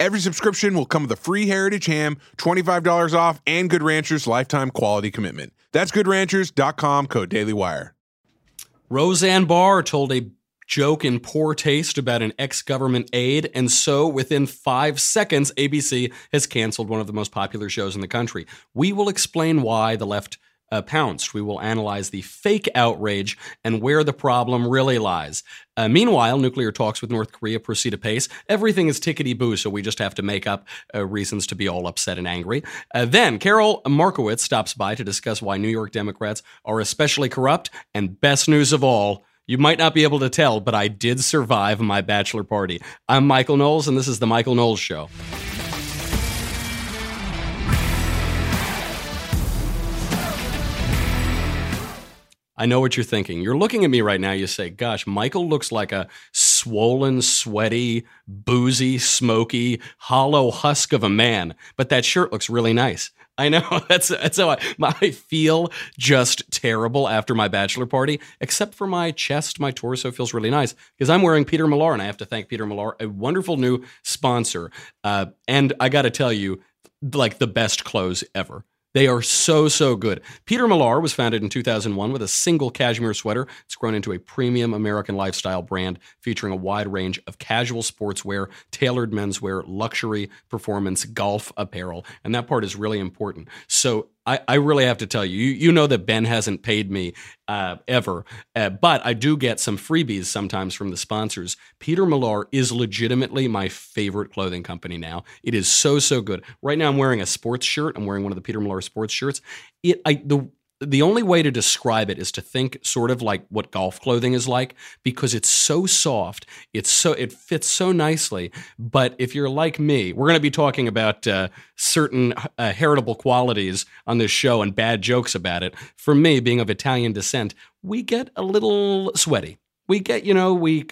Every subscription will come with a free Heritage ham, $25 off, and Good Ranchers lifetime quality commitment. That's goodranchers.com, code DailyWire. Roseanne Barr told a joke in poor taste about an ex government aide, and so within five seconds, ABC has canceled one of the most popular shows in the country. We will explain why the left uh, pounced. We will analyze the fake outrage and where the problem really lies. Uh, meanwhile, nuclear talks with North Korea proceed apace. Everything is tickety boo, so we just have to make up uh, reasons to be all upset and angry. Uh, then, Karol Markowicz stops by to discuss why New York Democrats are especially corrupt. And best news of all, you might not be able to tell, but I did survive my bachelor party. I'm Michael Knowles, and this is The Michael Knowles Show. I know what you're thinking. You're looking at me right now. You say, Gosh, Michael looks like a swollen, sweaty, boozy, smoky, hollow husk of a man, but that shirt looks really nice. I know that's that's how I, I feel just terrible after my bachelor party, except for my chest, my torso feels really nice because I'm wearing Peter Millar, and I have to thank Peter Millar, a wonderful new sponsor. Uh, and I got to tell you, like the best clothes ever. They are so, so good. Peter Millar was founded in 2001 with a single cashmere sweater. It's grown into a premium American lifestyle brand featuring a wide range of casual sportswear, tailored menswear, luxury, performance, golf apparel. And that part is really important. So I, I really have to tell you, you, you know that Ben hasn't paid me uh, ever, uh, but I do get some freebies sometimes from the sponsors. Peter Millar is legitimately my favorite clothing company now. It is so so good. Right now, I'm wearing a sports shirt. I'm wearing one of the Peter Millar sports shirts. It I the the only way to describe it is to think sort of like what golf clothing is like because it's so soft it's so it fits so nicely. But if you're like me we're going to be talking about uh, certain uh, heritable qualities on this show and bad jokes about it. For me being of italian descent we get a little sweaty. We get you know we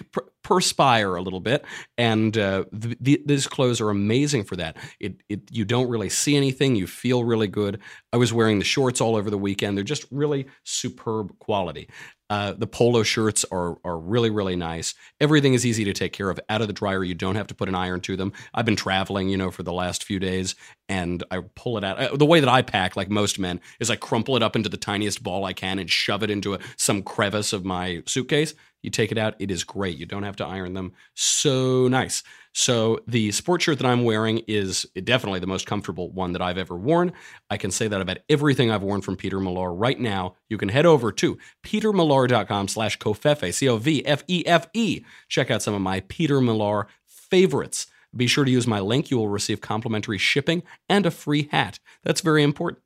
perspire a little bit and uh, th- th- these clothes are amazing for that it, it you don't really see anything you feel really good i was wearing the shorts all over the weekend they're just really superb quality uh, the polo shirts are are really really nice. Everything is easy to take care of out of the dryer. You don't have to put an iron to them. I've been traveling, you know, for the last few days, and I pull it out. Uh, the way that I pack, like most men, is I crumple it up into the tiniest ball I can and shove it into a, some crevice of my suitcase. You take it out, it is great. You don't have to iron them. So nice. So the sport shirt that I'm wearing is definitely the most comfortable one that I've ever worn. I can say that about everything I've worn from Peter Millar right now. You can head over to petermillar.com slash covfefe, C-O-V-F-E-F-E. Check out some of my Peter Millar favorites. Be sure to use my link. You will receive complimentary shipping and a free hat. That's very important.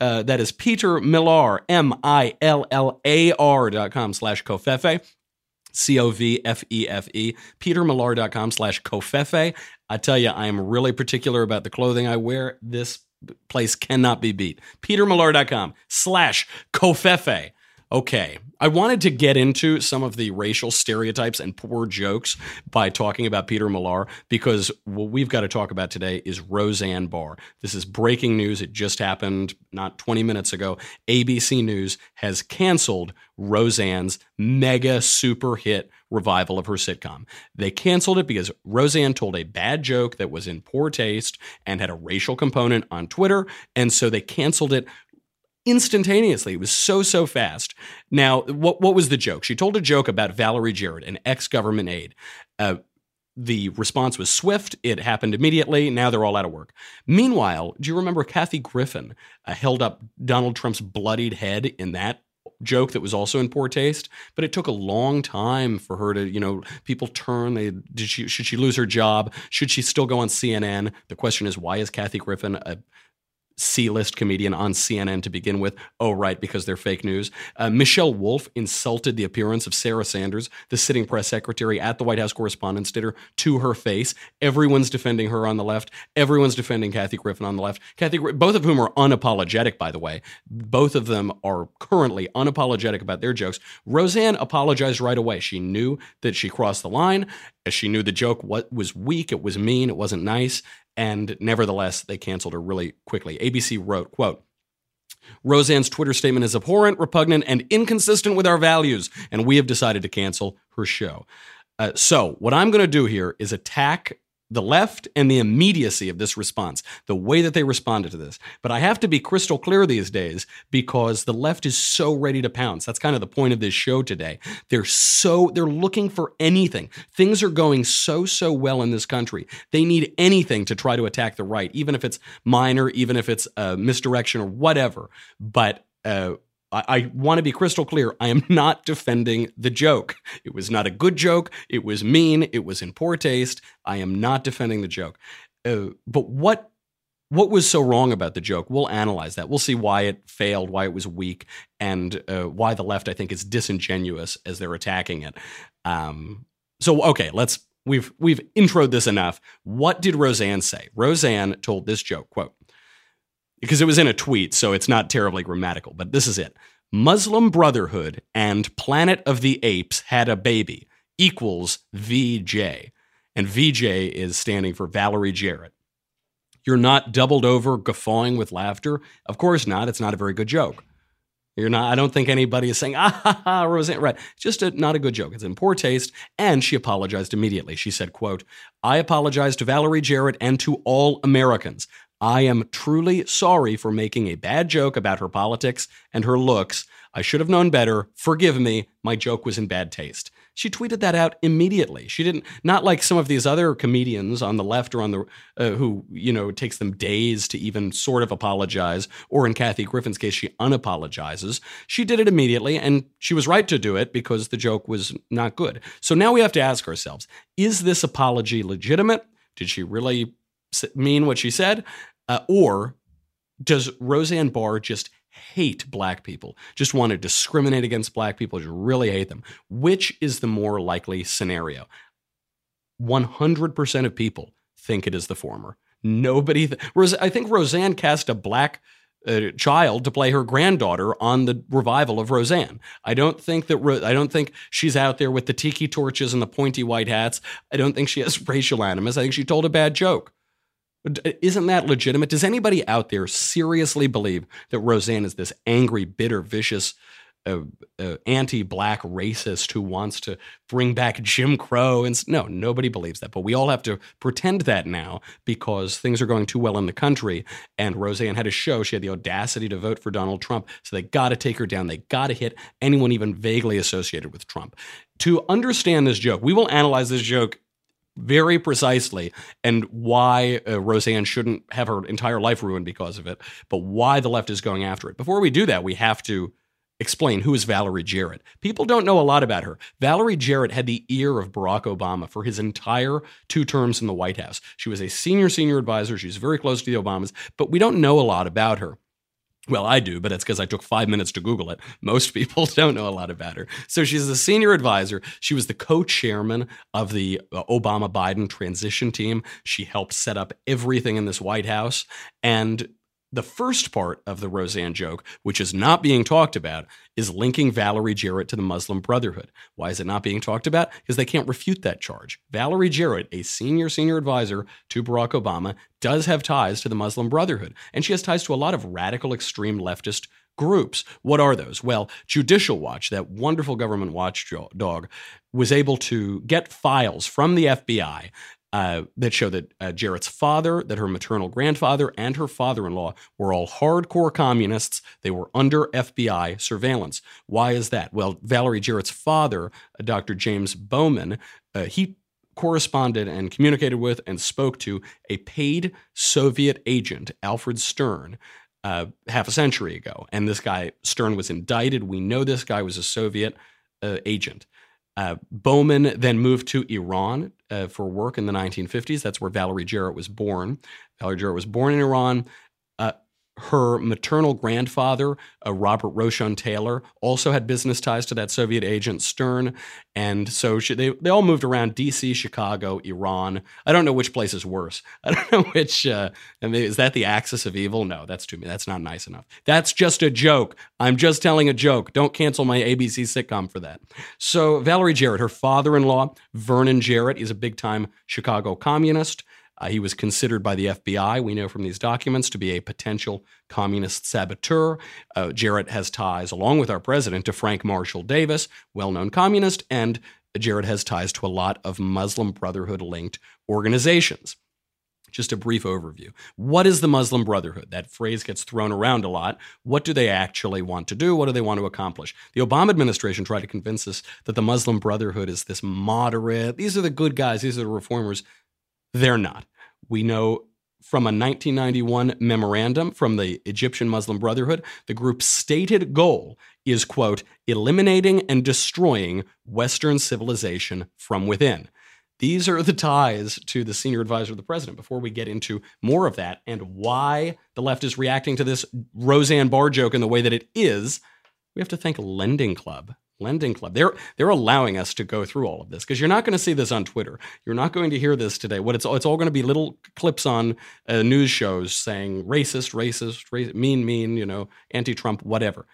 Uh, that is Peter Millar, M-I-L-L-A-R dot com slash covfefe. C O V F E F E, petermillar.com slash covfefe. I tell you, I am really particular about the clothing I wear. This place cannot be beat. petermillar.com slash covfefe. Okay, I wanted to get into some of the racial stereotypes and poor jokes by talking about Peter Millar because what we've got to talk about today is Roseanne Barr. This is breaking news. It just happened not 20 minutes ago. ABC News has canceled Roseanne's mega super hit revival of her sitcom. They canceled it because Roseanne told a bad joke that was in poor taste and had a racial component on Twitter, and so they canceled it instantaneously. It was so so fast. Now, what what was the joke? She told a joke about Valerie Jarrett, an ex government aide. Uh, the response was swift. It happened immediately. Now they're all out of work. Meanwhile, do you remember Kathy Griffin uh, held up Donald Trump's bloodied head in that joke that was also in poor taste? But it took a long time for her to, you know, people turn. They did she should she lose her job? Should she still go on CNN? The question is, why is Kathy Griffin a C list comedian on CNN to begin with. Oh, right, because they're fake news. Uh, Michelle Wolf insulted the appearance of Sarah Sanders, the sitting press secretary at the White House Correspondents' Dinner, to her face. Everyone's defending her on the left. Everyone's defending Kathy Griffin on the left. Kathy, both of whom are unapologetic, by the way. Both of them are currently unapologetic about their jokes. Roseanne apologized right away. She knew that she crossed the line. She knew the joke was weak, it was mean, it wasn't nice, and nevertheless, they canceled her really quickly. ABC wrote, quote, Roseanne's Twitter statement is abhorrent, repugnant, and inconsistent with our values, and we have decided to cancel her show. Uh, so, what I'm going to do here is attack the left and the immediacy of this response, the way that they responded to this. But I have to be crystal clear these days because the left is so ready to pounce. That's kind of the point of this show today. They're so they're looking for anything. Things are going so so well in this country. They need anything to try to attack the right, even if it's minor, even if it's a misdirection or whatever. But uh, I, I want to be crystal clear. I am not defending the joke. It was not a good joke. It was mean. It was in poor taste. I am not defending the joke. Uh, but what what was so wrong about the joke? We'll analyze that. We'll see why it failed, why it was weak, and uh, why the left, I think, is disingenuous as they're attacking it. Um, so, okay, let's we've we've introed this enough. What did Roseanne say? Roseanne told this joke. Quote because it was in a tweet, so it's not terribly grammatical, but this is it. Muslim Brotherhood and Planet of the Apes had a baby equals VJ. And VJ is standing for Valerie Jarrett. You're not doubled over guffawing with laughter? Of course not. It's not a very good joke. You're not, I don't think anybody is saying, ah, ha, ha, Roseanne, right. Just a, not a good joke. It's in poor taste. And she apologized immediately. She said, quote, I apologize to Valerie Jarrett and to all Americans. I am truly sorry for making a bad joke about her politics and her looks. I should have known better. Forgive me. My joke was in bad taste. She tweeted that out immediately. She didn't, not like some of these other comedians on the left or on the, uh, who, you know, it takes them days to even sort of apologize, or in Kathy Griffin's case, she unapologizes. She did it immediately, and she was right to do it because the joke was not good. So now we have to ask ourselves is this apology legitimate? Did she really mean what she said? Uh, or does Roseanne Barr just hate black people, just want to discriminate against black people, just really hate them? Which is the more likely scenario? 100% of people think it is the former. Nobody, th- I think Roseanne cast a black uh, child to play her granddaughter on the revival of Roseanne. I don't think that Ro- I don't think she's out there with the tiki torches and the pointy white hats. I don't think she has racial animus. I think she told a bad joke. Isn't that legitimate? Does anybody out there seriously believe that Roseanne is this angry, bitter, vicious, uh, uh, anti-black racist who wants to bring back Jim Crow? And no, nobody believes that. But we all have to pretend that now because things are going too well in the country. And Roseanne had a show; she had the audacity to vote for Donald Trump. So they got to take her down. They got to hit anyone even vaguely associated with Trump. To understand this joke, we will analyze this joke very precisely and why uh, Roseanne shouldn't have her entire life ruined because of it, but why the left is going after it. Before we do that, we have to explain who is Valerie Jarrett. People don't know a lot about her. Valerie Jarrett had the ear of Barack Obama for his entire two terms in the White House. She was a senior senior advisor. She's very close to the Obamas, but we don't know a lot about her. Well, I do, but it's because I took five minutes to Google it. Most people don't know a lot about her. So she's a senior advisor. She was the co chairman of the uh, Obama Biden transition team. She helped set up everything in this White House. And the first part of the Roseanne joke, which is not being talked about, is linking Valerie Jarrett to the Muslim Brotherhood. Why is it not being talked about? Because they can't refute that charge. Valerie Jarrett, a senior, senior advisor to Barack Obama, does have ties to the Muslim Brotherhood, and she has ties to a lot of radical extreme leftist groups. What are those? Well, Judicial Watch, that wonderful government watchdog, was able to get files from the FBI uh, that show that uh, Jarrett's father, that her maternal grandfather, and her father in law were all hardcore communists. They were under FBI surveillance. Why is that? Well, Valerie Jarrett's father, uh, Dr. James Bowman, uh, he corresponded and communicated with and spoke to a paid Soviet agent, Alfred Stern, uh, half a century ago. And this guy, Stern, was indicted. We know this guy was a Soviet uh, agent. Uh, Bowman then moved to Iran uh, for work in the 1950s. That's where Valerie Jarrett was born. Valerie Jarrett was born in Iran her maternal grandfather, uh, Robert Rochon Taylor, also had business ties to that Soviet agent Stern. And so she, they, they all moved around DC, Chicago, Iran. I don't know which place is worse. I don't know which. Uh, I mean, is that the axis of evil? No, that's too. That's not nice enough. That's just a joke. I'm just telling a joke. Don't cancel my ABC sitcom for that. So Valerie Jarrett, her father in law, Vernon Jarrett, is a big time Chicago communist. Uh, he was considered by the FBI, we know from these documents, to be a potential communist saboteur. Uh, Jarrett has ties, along with our president, to Frank Marshall Davis, well known communist, and Jarrett has ties to a lot of Muslim Brotherhood linked organizations. Just a brief overview. What is the Muslim Brotherhood? That phrase gets thrown around a lot. What do they actually want to do? What do they want to accomplish? The Obama administration tried to convince us that the Muslim Brotherhood is this moderate, these are the good guys, these are the reformers. They're not. We know from a 1991 memorandum from the Egyptian Muslim Brotherhood, the group's stated goal is, quote, eliminating and destroying Western civilization from within. These are the ties to the senior advisor of the president. Before we get into more of that and why the left is reacting to this Roseanne Barr joke in the way that it is, we have to thank Lending Club. Lending Club. They're they're allowing us to go through all of this because you're not going to see this on Twitter. You're not going to hear this today. What it's it's all going to be little clips on uh, news shows saying racist, racist, mean, mean, you know, anti-Trump, whatever.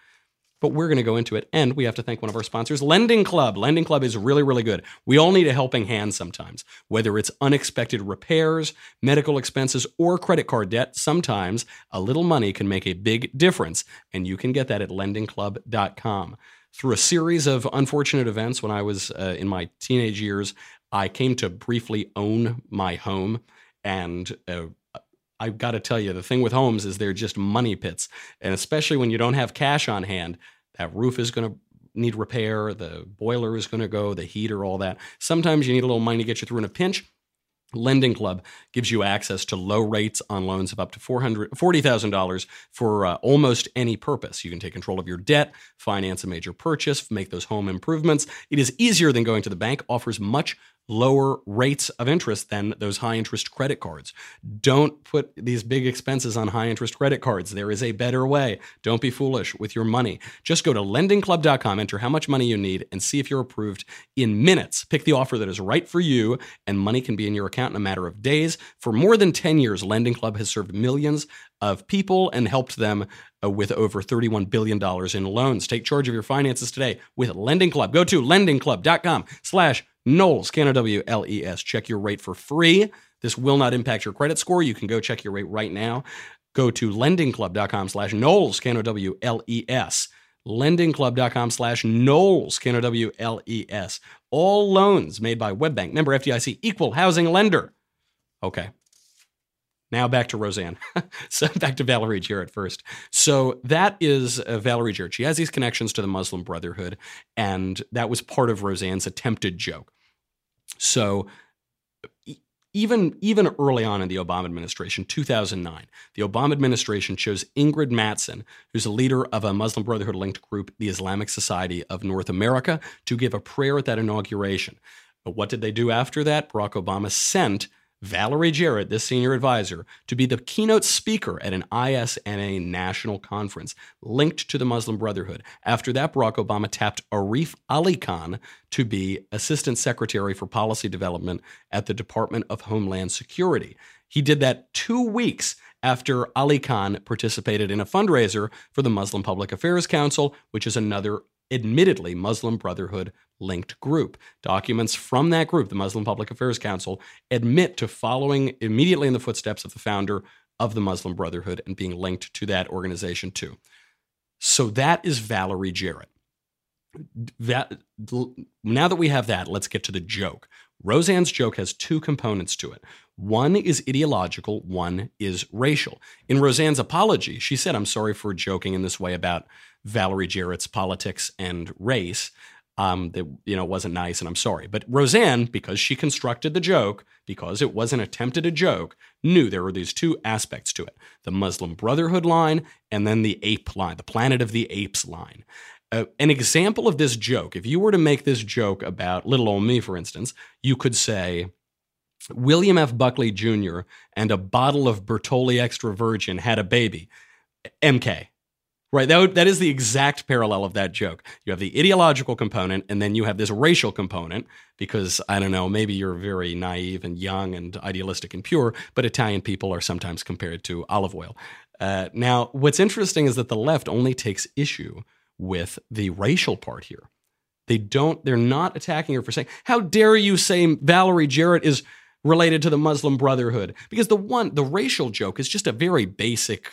But we're going to go into it, and we have to thank one of our sponsors, Lending Club. Lending Club is really, really good. We all need a helping hand sometimes, whether it's unexpected repairs, medical expenses, or credit card debt. Sometimes a little money can make a big difference, and you can get that at lendingclub.com through a series of unfortunate events when I was uh, in my teenage years, I came to briefly own my home. And uh, I've got to tell you, the thing with homes is they're just money pits. And especially when you don't have cash on hand, that roof is going to need repair, the boiler is going to go, the heater, all that. Sometimes you need a little money to get you through in a pinch. Lending Club gives you access to low rates on loans of up to $40,000 for uh, almost any purpose. You can take control of your debt, finance a major purchase, make those home improvements. It is easier than going to the bank, offers much lower rates of interest than those high interest credit cards. Don't put these big expenses on high interest credit cards. There is a better way. Don't be foolish with your money. Just go to lendingclub.com, enter how much money you need, and see if you're approved in minutes. Pick the offer that is right for you, and money can be in your account in a matter of days. For more than 10 years, Lending Club has served millions of people and helped them uh, with over $31 billion in loans. Take charge of your finances today with Lending Club. Go to lendingclub.com slash Knowles, K-N-O-W-L-E-S. Check your rate for free. This will not impact your credit score. You can go check your rate right now. Go to lendingclub.com slash Knowles, K-N-O-W-L-E-S. Lendingclub.com slash Knowles, K-N-O-W-L-E-S. All loans made by WebBank, member FDIC, equal housing lender. Okay, now back to Roseanne. so back to Valerie Jarrett first. So that is uh, Valerie Jarrett. She has these connections to the Muslim Brotherhood, and that was part of Roseanne's attempted joke. So even even early on in the Obama administration, 2009, the Obama administration chose Ingrid Mattson, who's a leader of a Muslim Brotherhood linked group, the Islamic Society of North America, to give a prayer at that inauguration. But what did they do after that? Barack Obama sent Valerie Jarrett, this senior advisor, to be the keynote speaker at an ISNA national conference linked to the Muslim Brotherhood. After that, Barack Obama tapped Arif Ali Khan to be Assistant Secretary for Policy Development at the Department of Homeland Security. He did that two weeks after Ali Khan participated in a fundraiser for the Muslim Public Affairs Council, which is another admittedly Muslim Brotherhood linked group. Documents from that group, the Muslim Public Affairs Council, admit to following immediately in the footsteps of the founder of the Muslim Brotherhood and being linked to that organization too. So that is Valerie Jarrett. That now that we have that, let's get to the joke. Roseanne's joke has two components to it. One is ideological, one is racial. In Roseanne's apology, she said, I'm sorry for joking in this way about Valerie Jarrett's politics and race. um, that you know wasn't nice, and I'm sorry. But Roseanne, because she constructed the joke, because it was an attempted a joke, knew there were these two aspects to it: the Muslim Brotherhood line, and then the ape line, the Planet of the Apes line. An example of this joke, if you were to make this joke about little old me, for instance, you could say. William F. Buckley Jr. and a bottle of Bertolli Extra Virgin had a baby. MK. Right. That, that is the exact parallel of that joke. You have the ideological component, and then you have this racial component, because I don't know, maybe you're very naive and young and idealistic and pure, but Italian people are sometimes compared to olive oil. Uh, now, what's interesting is that the left only takes issue with the racial part here. They don't, they're not attacking her for saying, how dare you say Valerie Jarrett is related to the Muslim Brotherhood? Because the one, the racial joke is just a very basic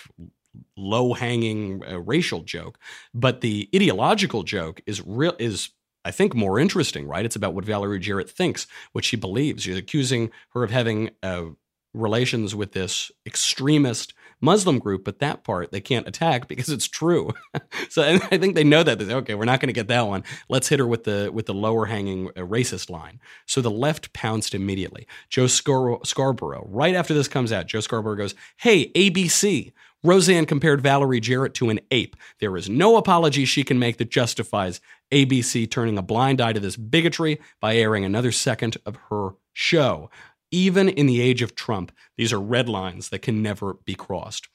low hanging uh, racial joke, but the ideological joke is real is I think more interesting, right? It's about what Valerie Jarrett thinks, what she believes. She's accusing her of having uh, relations with this extremist Muslim group, but that part they can't attack because it's true. so I think they know that. They say, okay, we're not going to get that one. Let's hit her with the with the lower hanging uh, racist line. So the left pounced immediately. Joe Scar- Scarborough, right after this comes out, Joe Scarborough goes, "Hey, ABC, Roseanne compared Valerie Jarrett to an ape. There is no apology she can make that justifies ABC turning a blind eye to this bigotry by airing another second of her show. Even in the age of Trump, these are red lines that can never be crossed.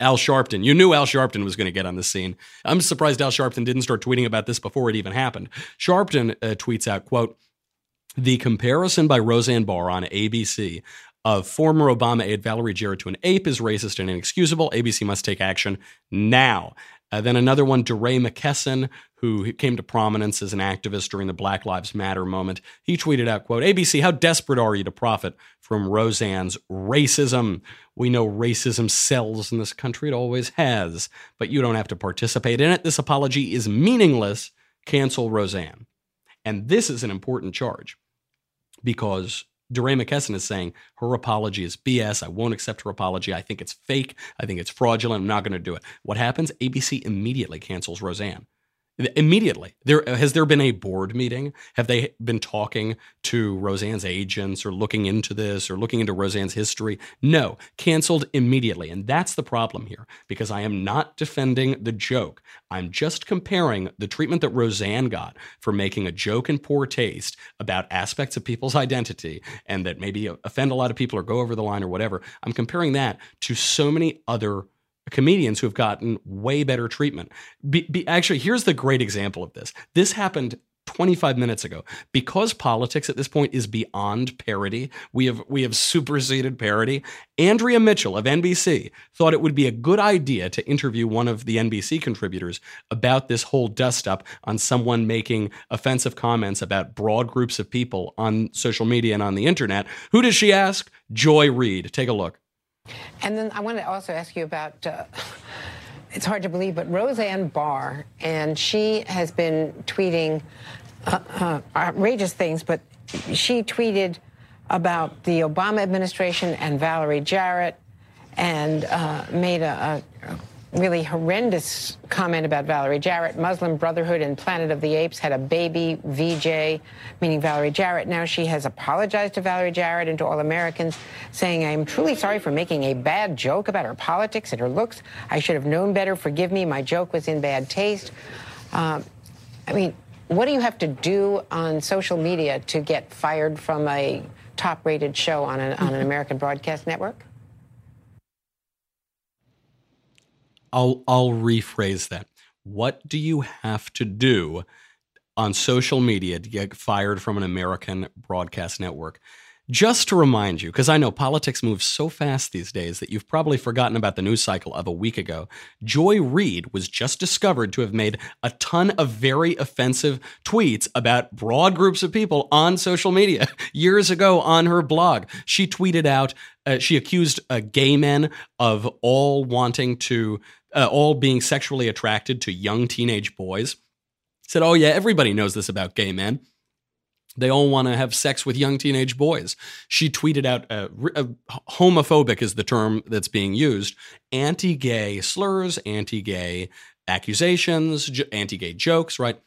Al Sharpton. You knew Al Sharpton was going to get on the scene. I'm surprised Al Sharpton didn't start tweeting about this before it even happened. Sharpton uh, tweets out, quote, the comparison by Roseanne Barr on ABC of former Obama aide Valerie Jarrett to an ape is racist and inexcusable. ABC must take action now. Uh, then another one, DeRay McKesson, who came to prominence as an activist during the Black Lives Matter moment. He tweeted out, quote, ABC, how desperate are you to profit from Roseanne's racism? We know racism sells in this country. It always has. But you don't have to participate in it. This apology is meaningless. Cancel Roseanne. And this is an important charge because DeRay McKesson is saying her apology is BS. I won't accept her apology. I think it's fake. I think it's fraudulent. I'm not going to do it. What happens? ABC immediately cancels Roseanne. Immediately. There has there been a board meeting? Have they been talking to Roseanne's agents or looking into this or looking into Roseanne's history? No, canceled immediately. And that's the problem here because I am not defending the joke. I'm just comparing the treatment that Roseanne got for making a joke in poor taste about aspects of people's identity and that maybe offend a lot of people or go over the line or whatever. I'm comparing that to so many other comedians who have gotten way better treatment. Be, be, actually, here's the great example of this. This happened 25 minutes ago. Because politics at this point is beyond parody, we have we have superseded parody. Andrea Mitchell of NBC thought it would be a good idea to interview one of the NBC contributors about this whole dust up on someone making offensive comments about broad groups of people on social media and on the internet. Who does she ask? Joy Reid. Take a look. And then I want to also ask you about. Uh, it's hard to believe, but Roseanne Barr, and she has been tweeting uh, uh, outrageous things, but she tweeted about the Obama administration and Valerie Jarrett and uh, made a, a, really horrendous comment about Valerie Jarrett. Muslim Brotherhood and Planet of the Apes had a baby, VJ, meaning Valerie Jarrett. Now she has apologized to Valerie Jarrett and to all Americans, saying, I am truly sorry for making a bad joke about her politics and her looks. I should have known better. Forgive me. My joke was in bad taste. Uh, I mean, what do you have to do on social media to get fired from a top rated show on an, on an American broadcast network? I'll I'll rephrase that. What do you have to do on social media to get fired from an American broadcast network? Just to remind you, because I know politics moves so fast these days that you've probably forgotten about the news cycle of a week ago. Joy Reid was just discovered to have made a ton of very offensive tweets about broad groups of people on social media years ago on her blog. She tweeted out, uh, she accused uh, gay men of all wanting to uh, all being sexually attracted to young teenage boys. Said, "Oh yeah, everybody knows this about gay men. They all want to have sex with young teenage boys." She tweeted out, uh, uh, "Homophobic is the term that's being used. Anti-gay slurs, anti-gay accusations, j- anti-gay jokes, right?"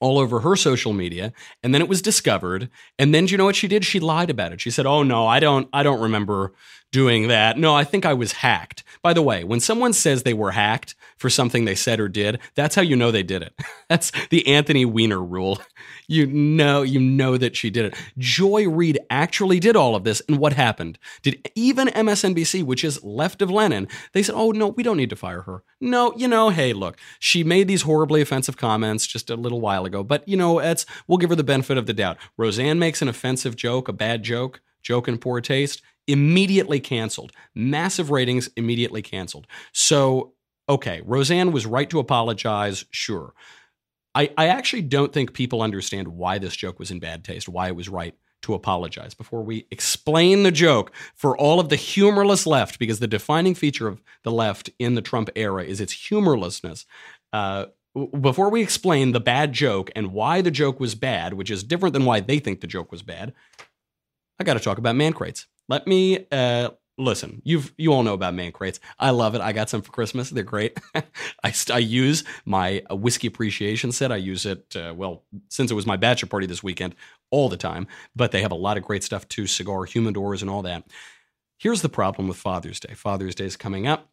all over her social media and then it was discovered and then do you know what she did she lied about it she said oh no i don't i don't remember doing that. No i think i was hacked. By the way when someone says they were hacked for something they said or did that's how you know they did it. That's the anthony weiner rule. You know you know that she did it. Joy reid actually did all of this and what happened? Did even msnbc which is left of lenin they said oh no we don't need to fire her. No you know hey look she made these horribly offensive comments just a little while ago but you know it's we'll give her the benefit of the doubt. Roseanne makes an offensive joke a bad joke joke in poor taste immediately canceled massive ratings immediately canceled so okay roseanne was right to apologize sure I, I actually don't think people understand why this joke was in bad taste, why it was right to apologize. Before we explain the joke for all of the humorless left, because the defining feature of the left in the Trump era is its humorlessness. Uh, before we explain the bad joke and why the joke was bad, which is different than why they think the joke was bad, I got to talk about man crates. Let me uh, listen, you've you all know about man crates. I love it. I got some for Christmas. They're great. I, I use my whiskey appreciation set. I use it uh, well since it was my bachelor party this weekend all the time. But they have a lot of great stuff too, cigar humidors and all that. Here's the problem with Father's Day. Father's Day is coming up.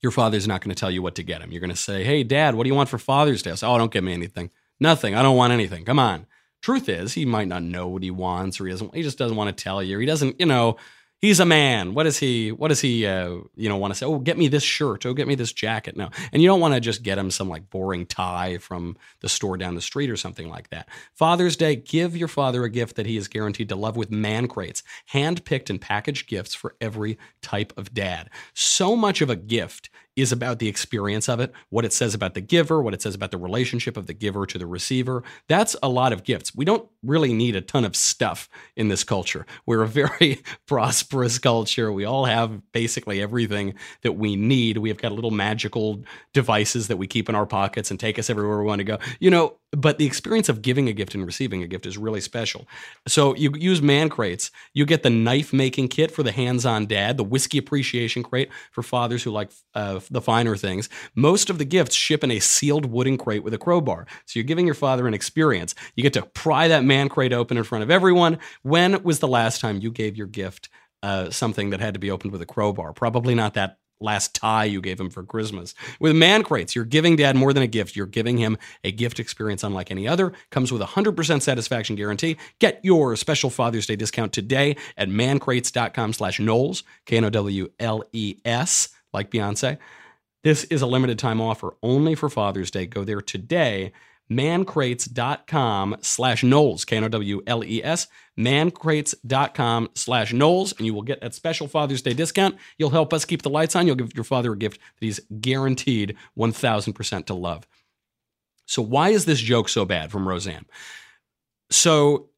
Your father's not going to tell you what to get him. You're going to say, "Hey, Dad, what do you want for Father's Day?" I say, "Oh, don't get me anything. Nothing. I don't want anything. Come on." Truth is, he might not know what he wants, or he doesn't. He just doesn't want to tell you. He doesn't, you know he's a man. What does he? What does he? Uh, you know, want to say? Oh, get me this shirt. Oh, get me this jacket. No, and you don't want to just get him some like boring tie from the store down the street or something like that. Father's Day, give your father a gift that he is guaranteed to love with man crates, hand picked and packaged gifts for every type of dad. So much of a gift is about the experience of it, what it says about the giver, what it says about the relationship of the giver to the receiver. That's a lot of gifts. We don't really need a ton of stuff in this culture. We're a very prosperous culture. We all have basically everything that we need. We have got little magical devices that we keep in our pockets and take us everywhere we want to go. You know, but the experience of giving a gift and receiving a gift is really special. So you use man crates. You get the knife making kit for the hands on dad, the whiskey appreciation crate for fathers who like uh, the finer things. Most of the gifts ship in a sealed wooden crate with a crowbar. So you're giving your father an experience. You get to pry that man crate open in front of everyone. When was the last time you gave your gift uh, something that had to be opened with a crowbar? Probably not that last tie you gave him for Christmas. With man crates, you're giving dad more than a gift. You're giving him a gift experience unlike any other. Comes with a 100% satisfaction guarantee. Get your special Father's Day discount today at mancrates.com slash Knowles, K-N-O-W-L-E-S, like Beyonce. This is a limited time offer only for Father's Day. Go there today mancrates.com slash Knowles, K-N-O-W-L-E-S, mancrates.com slash Knowles, and you will get that special Father's Day discount. You'll help us keep the lights on. You'll give your father a gift that he's guaranteed 1,000% to love. So why is this joke so bad from Roseanne? So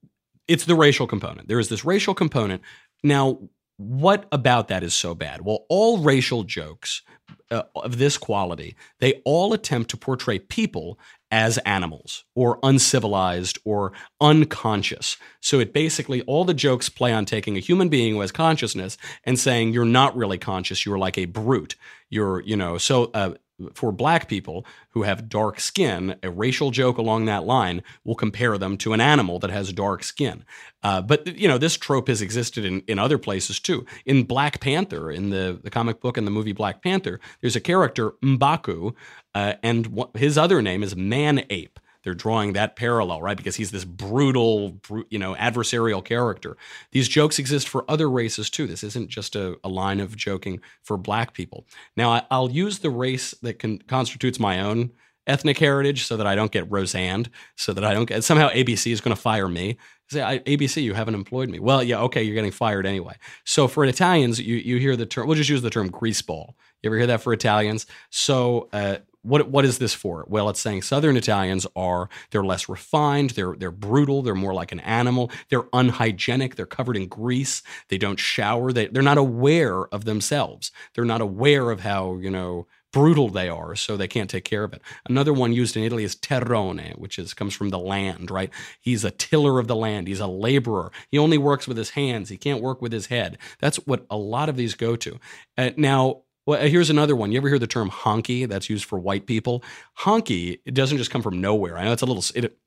it's the racial component. There is this racial component. Now, what about that is so bad? Well, all racial jokes uh, of this quality, they all attempt to portray people as animals or uncivilized or unconscious. So it basically, all the jokes play on taking a human being who has consciousness and saying, you're not really conscious, you're like a brute. You're, you know, so uh, for black people who have dark skin, a racial joke along that line will compare them to an animal that has dark skin. Uh, but you know, this trope has existed in, in other places too. In Black Panther, in the, the comic book and the movie Black Panther, there's a character Mbaku, uh, and his other name is Man Ape they're drawing that parallel, right? Because he's this brutal, you know, adversarial character. These jokes exist for other races too. This isn't just a, a line of joking for black people. Now, I, will use the race that can, constitutes my own ethnic heritage so that I don't get Roseanne, so that I don't get somehow ABC is going to fire me. Say, ABC, you haven't employed me. Well, yeah, okay, you're getting fired anyway. So for Italians, you you hear the term. We'll just use the term greaseball. You ever hear that for Italians? So uh, what what is this for? Well, it's saying Southern Italians are they're less refined, they're they're brutal, they're more like an animal, they're unhygienic, they're covered in grease, they don't shower, they they're not aware of themselves, they're not aware of how you know brutal they are, so they can't take care of it. Another one used in Italy is terrone, which is comes from the land, right? He's a tiller of the land. He's a laborer. He only works with his hands. He can't work with his head. That's what a lot of these go to. Uh, now, Well, uh, here's another one. You ever hear the term honky? That's used for white people. Honky, it doesn't just come from nowhere. I know it's a little, it,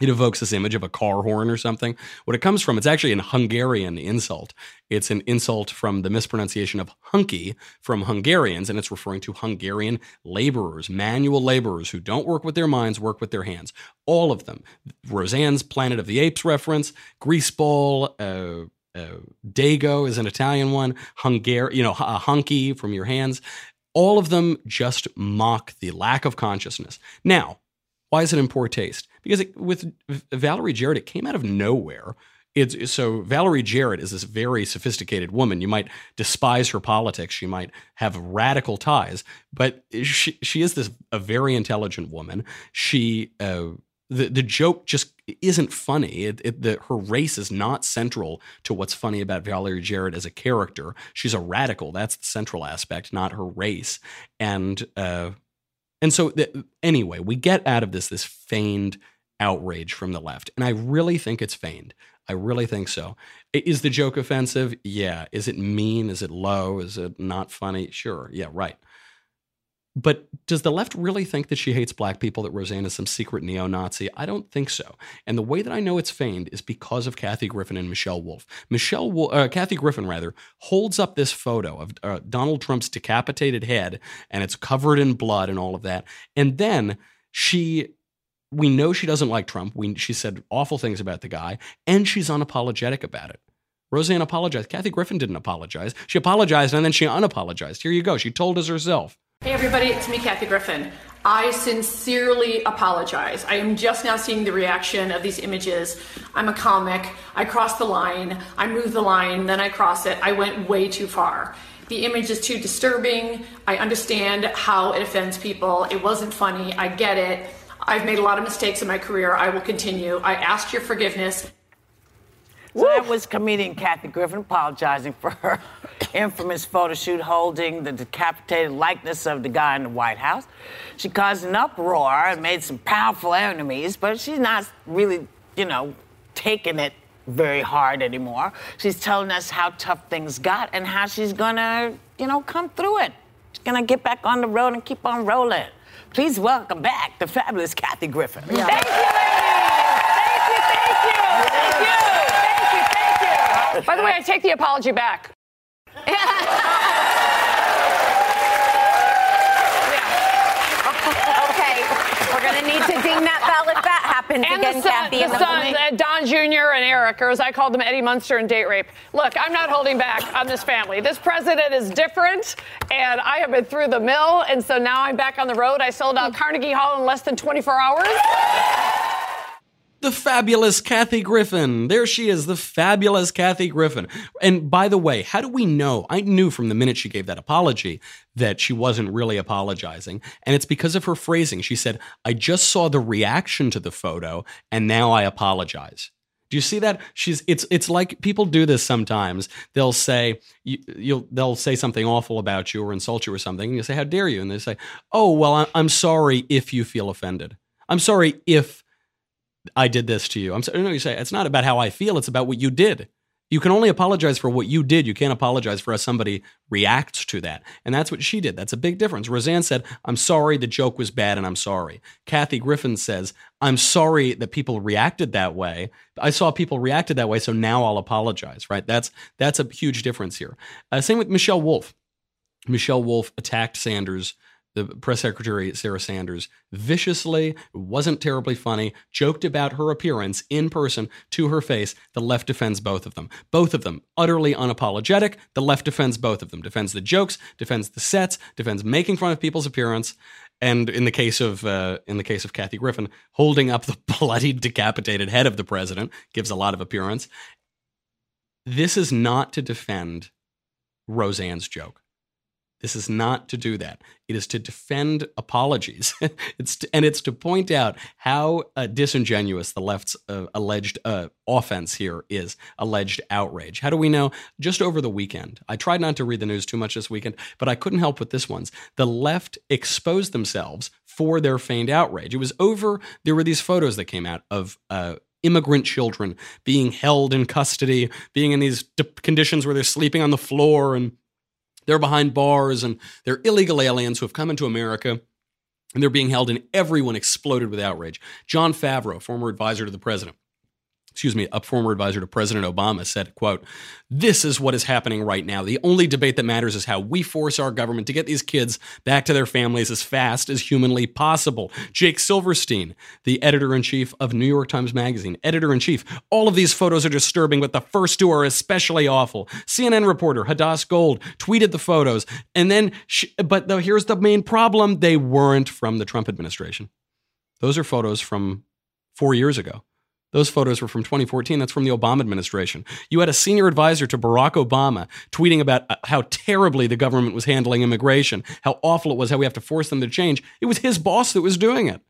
it evokes this image of a car horn or something. What it comes from, it's actually an Hungarian insult. It's an insult from the mispronunciation of hunky from Hungarians, and it's referring to Hungarian laborers, manual laborers who don't work with their minds, work with their hands. All of them. Roseanne's Planet of the Apes reference, Greaseball, uh, uh, Dago is an Italian one, Hungar, you know, a hunky from your hands. All of them just mock the lack of consciousness. Now, why is it in poor taste? Because it, with Valerie Jarrett, it came out of nowhere. It's, so Valerie Jarrett is this very sophisticated woman. You might despise her politics. She might have radical ties, but she she is this a very intelligent woman. She uh, the the joke just isn't funny. It, it, the, her race is not central to what's funny about Valerie Jarrett as a character. She's a radical. That's the central aspect, not her race. And uh, and so the, anyway, we get out of this this feigned outrage from the left, and I really think it's feigned. I really think so. Is the joke offensive? Yeah. Is it mean? Is it low? Is it not funny? Sure. Yeah. Right. But does the left really think that she hates black people, that Roseanne is some secret neo Nazi? I don't think so. And the way that I know it's feigned is because of Kathy Griffin and Michelle Wolf. Michelle, uh, Kathy Griffin, rather, holds up this photo of uh, Donald Trump's decapitated head, and it's covered in blood and all of that. And then she we know she doesn't like Trump. We, she said awful things about the guy, and she's unapologetic about it. Roseanne apologized. Kathy Griffin didn't apologize. She apologized and then she unapologized. Here you go. She told us herself. Hey, everybody, it's me, Kathy Griffin. I sincerely apologize. I am just now seeing the reaction of these images. I'm a comic. I cross the line. I move the line, then I cross it. I went way too far. The image is too disturbing. I understand how it offends people. It wasn't funny. I get it. I've made a lot of mistakes in my career. I will continue. I asked your forgiveness. So that was comedian Kathy Griffin apologizing for her infamous photo shoot holding the decapitated likeness of the guy in the White House. She caused an uproar and made some powerful enemies, but she's not really, you know, taking it very hard anymore. She's telling us how tough things got and how she's gonna, you know, come through it. She's gonna get back on the road and keep on rolling. Please welcome back the fabulous Kathy Griffin. Yeah. Thank you, ladies. Thank you, thank you, thank you. By the way, I take the apology back. okay, we're gonna need to ding that bell if that happens and again, the son, Kathy. The sons, uh, Don Jr. and Eric, or as I called them, Eddie Munster and date rape. Look, I'm not holding back on this family. This president is different, and I have been through the mill, and so now I'm back on the road. I sold out Carnegie Hall in less than 24 hours the fabulous Kathy Griffin. There she is, the fabulous Kathy Griffin. And by the way, how do we know? I knew from the minute she gave that apology that she wasn't really apologizing. And it's because of her phrasing. She said, I just saw the reaction to the photo and now I apologize. Do you see that? She's it's it's like people do this sometimes. They'll say you, will they'll say something awful about you or insult you or something, and you say, "How dare you?" And they say, "Oh well, I'm sorry if you feel offended. I'm sorry if I did this to you. I'm sorry. No, you say it's not about how I feel. It's about what you did. You can only apologize for what you did. You can't apologize for how somebody reacts to that. And that's what she did. That's a big difference. Roseanne said, I'm sorry the joke was bad and I'm sorry. Kathy Griffin says, I'm sorry that people reacted that way. I saw people reacted that way, so now I'll apologize, right? That's that's a huge difference here. Uh, same with Michelle Wolf. Michelle Wolf attacked Sanders the press secretary Sarah Sanders viciously, wasn't terribly funny, joked about her appearance in person to her face. The left defends both of them. Both of them utterly unapologetic. The left defends both of them. Defends the jokes, defends the sets, defends making fun of people's appearance. And in the case of uh, in the case of Kathy Griffin, holding up the bloody decapitated head of the president gives a lot of appearance. This is not to defend Roseanne's joke. This is not to do that. It is to defend apologies. it's to, and it's to point out how uh, disingenuous the left's uh, alleged uh, offense here is, alleged outrage. How do we know? Just over the weekend, I tried not to read the news too much this weekend, but I couldn't help with this one's. The left exposed themselves for their feigned outrage. It was over. There were these photos that came out of uh, immigrant children being held in custody, being in these conditions where they're sleeping on the floor and They're behind bars and they're illegal aliens who have come into America and they're being held, and everyone exploded with outrage. Jon Favreau, former advisor to the president, excuse me, a former advisor to President Obama said, quote, this is what is happening right now. The only debate that matters is how we force our government to get these kids back to their families as fast as humanly possible. Jake Silverstein, the editor in chief of New York Times Magazine, editor in chief, all of these photos are disturbing, but the first two are especially awful. CNN reporter Hadass Gold tweeted the photos, and then, she, but the, here's the main problem they weren't from the Trump administration. Those are photos from four years ago. Those photos were from 2014. That's from the Obama administration. You had a senior advisor to Barack Obama tweeting about uh, how terribly the government was handling immigration, how awful it was, how we have to force them to change. It was his boss that was doing it.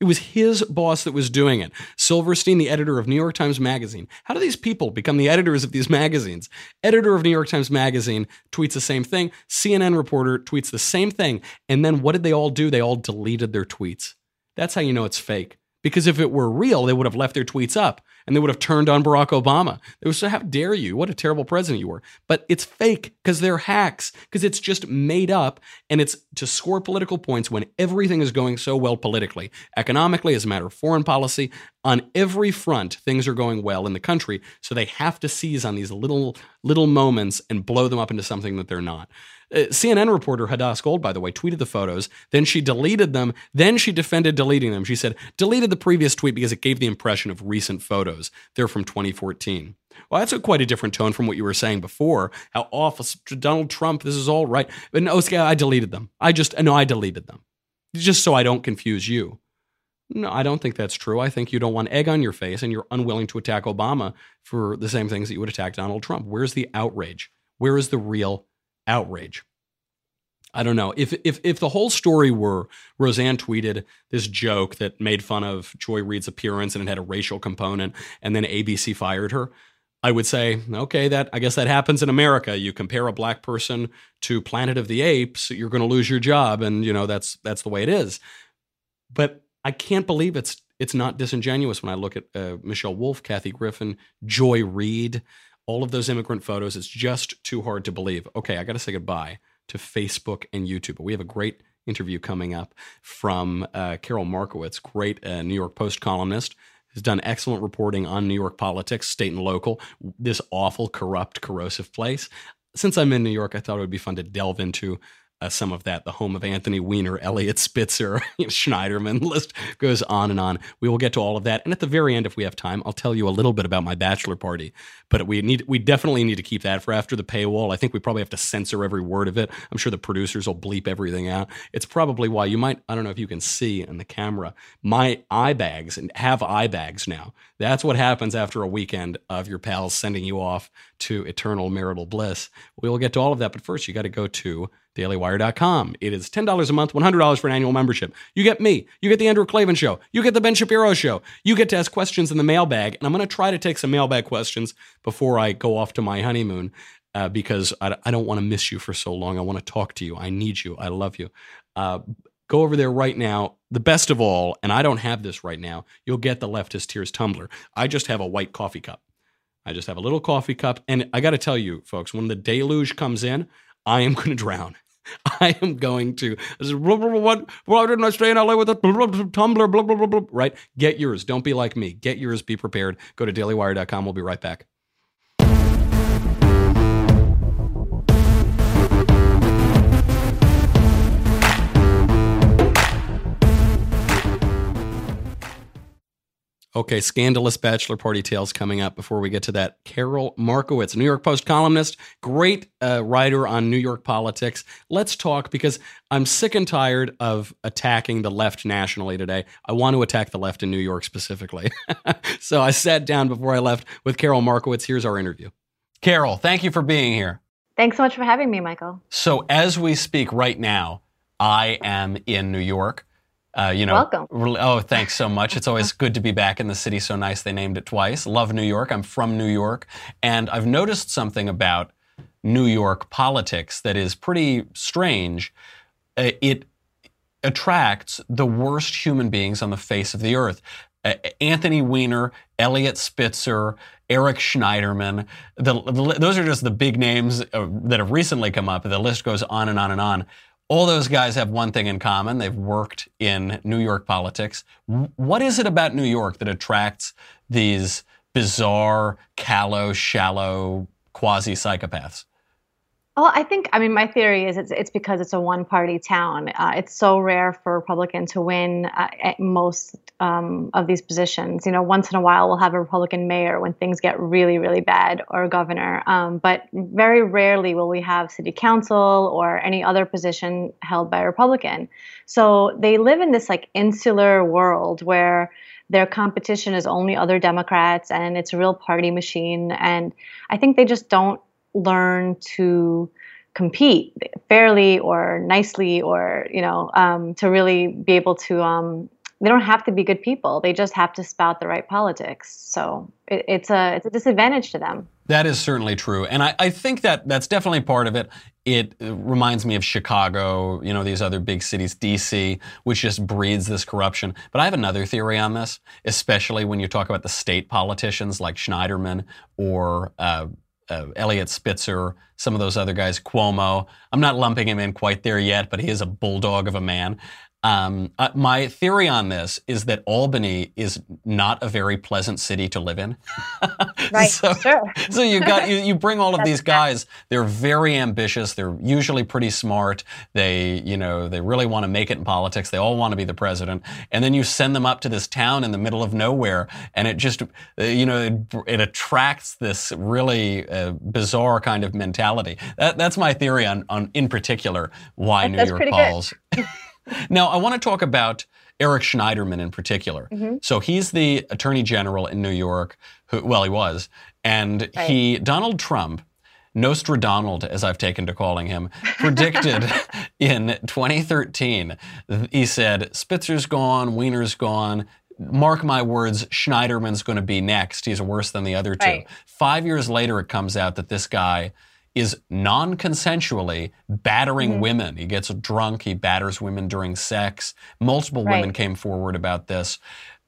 It was his boss that was doing it. Silverstein, the editor of New York Times Magazine. How do these people become the editors of these magazines? Editor of New York Times Magazine tweets the same thing. CNN reporter tweets the same thing. And then what did they all do? They all deleted their tweets. That's how you know it's fake. Because if it were real, they would have left their tweets up and they would have turned on Barack Obama. They would say, How dare you? What a terrible president you were. But it's fake because they're hacks, because it's just made up and it's to score political points when everything is going so well politically, economically, as a matter of foreign policy. On every front, things are going well in the country. So they have to seize on these little, little moments and blow them up into something that they're not. Uh, CNN reporter Hadass Gold, by the way, tweeted the photos. Then she deleted them. Then she defended deleting them. She said, deleted the previous tweet because it gave the impression of recent photos. They're from 2014. Well, that's a quite a different tone from what you were saying before. How awful, Donald Trump, this is all right. But no, I deleted them. I just, no, I deleted them. Just so I don't confuse you. No, I don't think that's true. I think you don't want egg on your face and you're unwilling to attack Obama for the same things that you would attack Donald Trump. Where's the outrage? Where is the real outrage. I don't know if if if the whole story were Roseanne tweeted this joke that made fun of Joy Reid's appearance and it had a racial component, and then ABC fired her. I would say, okay, that I guess that happens in America. You compare a black person to Planet of the Apes, you're going to lose your job, and you know that's that's the way it is. But I can't believe it's it's not disingenuous when I look at uh, Michelle Wolf, Kathy Griffin, Joy Reid all of those immigrant photos. It's just too hard to believe. Okay, I got to say goodbye to Facebook and YouTube. But we have a great interview coming up from uh, Karol Markowicz, great uh, New York Post columnist. Has done excellent reporting on New York politics, state and local, this awful, corrupt, corrosive place. Since I'm in New York, I thought it would be fun to delve into uh, some of that, the home of Anthony Weiner, Eliot Spitzer, Schneiderman. List goes on and on. We will get to all of that. And at the very end, if we have time, I'll tell you a little bit about my bachelor party. But we need we definitely need to keep that for after the paywall. I think we probably have to censor every word of it. I'm sure the producers will bleep everything out. It's probably why you might, I don't know if you can see in the camera, my eye bags and have eye bags now. That's what happens after a weekend of your pals sending you off to eternal marital bliss. We will get to all of that, but first you got to go to dailywire.com. It is $10 a month, $100 for an annual membership. You get me. You get the Andrew Klavan show. You get the Ben Shapiro show. You get to ask questions in the mailbag. And I'm going to try to take some mailbag questions before I go off to my honeymoon uh, because I, I, don't want to miss you for so long. I want to talk to you. I need you. I love you. Uh, go over there right now. The best of all, and I don't have this right now, you'll get the Leftist Tears tumbler. I just have a white coffee cup. I just have a little coffee cup. And I got to tell you, folks, when the deluge comes in, I am going to drown. I am going to what why didn't I stay in LA with a tumbler blah blah blah blah right? Get yours. Don't be like me. Get yours. Be prepared. Go to dailywire.com we'll be right back Okay, scandalous bachelor party tales coming up before we get to that. Karol Markowicz, New York Post columnist, great uh, writer on New York politics. Let's talk because I'm sick and tired of attacking the left nationally today. I want to attack the left in New York specifically. so I sat down before I left with Karol Markowicz. Here's our interview. Karol, thank you for being here. Thanks so much for having me, Michael. So, as we speak right now, I am in New York. Uh, you know, welcome. Oh, thanks so much. It's always good to be back in the city. So nice they named it twice. Love New York. I'm from New York, and I've noticed something about New York politics that is pretty strange. Uh, it attracts the worst human beings on the face of the earth. uh, Anthony Weiner, Eliot Spitzer, Eric Schneiderman. The, the, those are just the big names uh, that have recently come up. The list goes on and on and on. All those guys have one thing in common. They've worked in New York politics. What is it about New York that attracts these bizarre, callow, shallow, quasi psychopaths? Well, I think, I mean, my theory is it's, it's because it's a one party town. Uh, it's so rare for a Republican to win uh, at most um, of these positions. You know, once in a while we'll have a Republican mayor when things get really, really bad or a governor. Um, but very rarely will we have city council or any other position held by a Republican. So they live in this like insular world where their competition is only other Democrats and it's a real party machine. And I think they just don't learn to compete fairly or nicely or you know um, to really be able to um, they don't have to be good people. They just have to spout the right politics. So it, it's a it's a disadvantage to them. That is certainly true. And I, I think that that's definitely part of it. It reminds me of chicago you know these other big cities dc which just breeds this corruption. But i have another theory on this especially when you talk about the state politicians like schneiderman or uh, uh, Eliot Spitzer, some of those other guys, Cuomo. I'm not lumping him in quite there yet, but he is a bulldog of a man. Um, uh, my theory on this is that Albany is not a very pleasant city to live in. right. so, sure. so you got you, you bring all of these guys. They're very ambitious. They're usually pretty smart. They you know they really want to make it in politics. They all want to be the president. And then you send them up to this town in the middle of nowhere, and it just uh, you know it, it attracts this really uh, bizarre kind of mentality. That, that's my theory on, on in particular why New York falls. now, I want to talk about Eric Schneiderman in particular. Mm-hmm. So he's the attorney general in New York, who, well, he was, and right. he, Donald Trump, Nostradonald, as I've taken to calling him, predicted in 2013, he said, Spitzer's gone, Weiner's gone, mark my words, Schneiderman's going to be next. He's worse than the other two. Right. Five years later, it comes out that this guy is non consensually battering mm-hmm. women. He gets drunk, he batters women during sex. Multiple right. women came forward about this.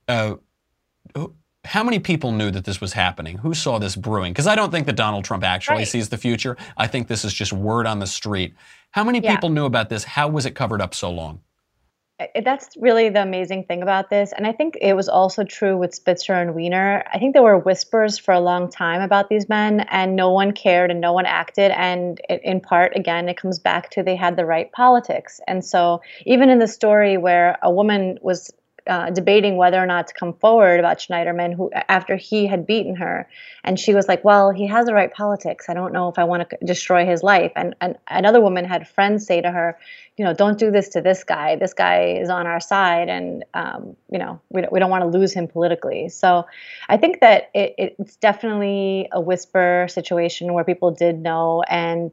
Uh, how many people knew that this was happening? Who saw this brewing? Because I don't think that Donald Trump actually right. sees the future. I think this is just word on the street. How many yeah. people knew about this? How was it covered up so long? That's really the amazing thing about this. And I think it was also true with Spitzer and Weiner. I think there were whispers for a long time about these men, and no one cared and no one acted. And it, in part, again, it comes back to they had the right politics. And so, even in the story where a woman was uh, debating whether or not to come forward about Schneiderman, who after he had beaten her, and she was like, "Well, he has the right politics. I don't know if I want to destroy his life." And, and another woman had friends say to her, "You know, don't do this to this guy. This guy is on our side, and um, you know, we don't, we don't want to lose him politically." So, I think that it, it's definitely a whisper situation where people did know, and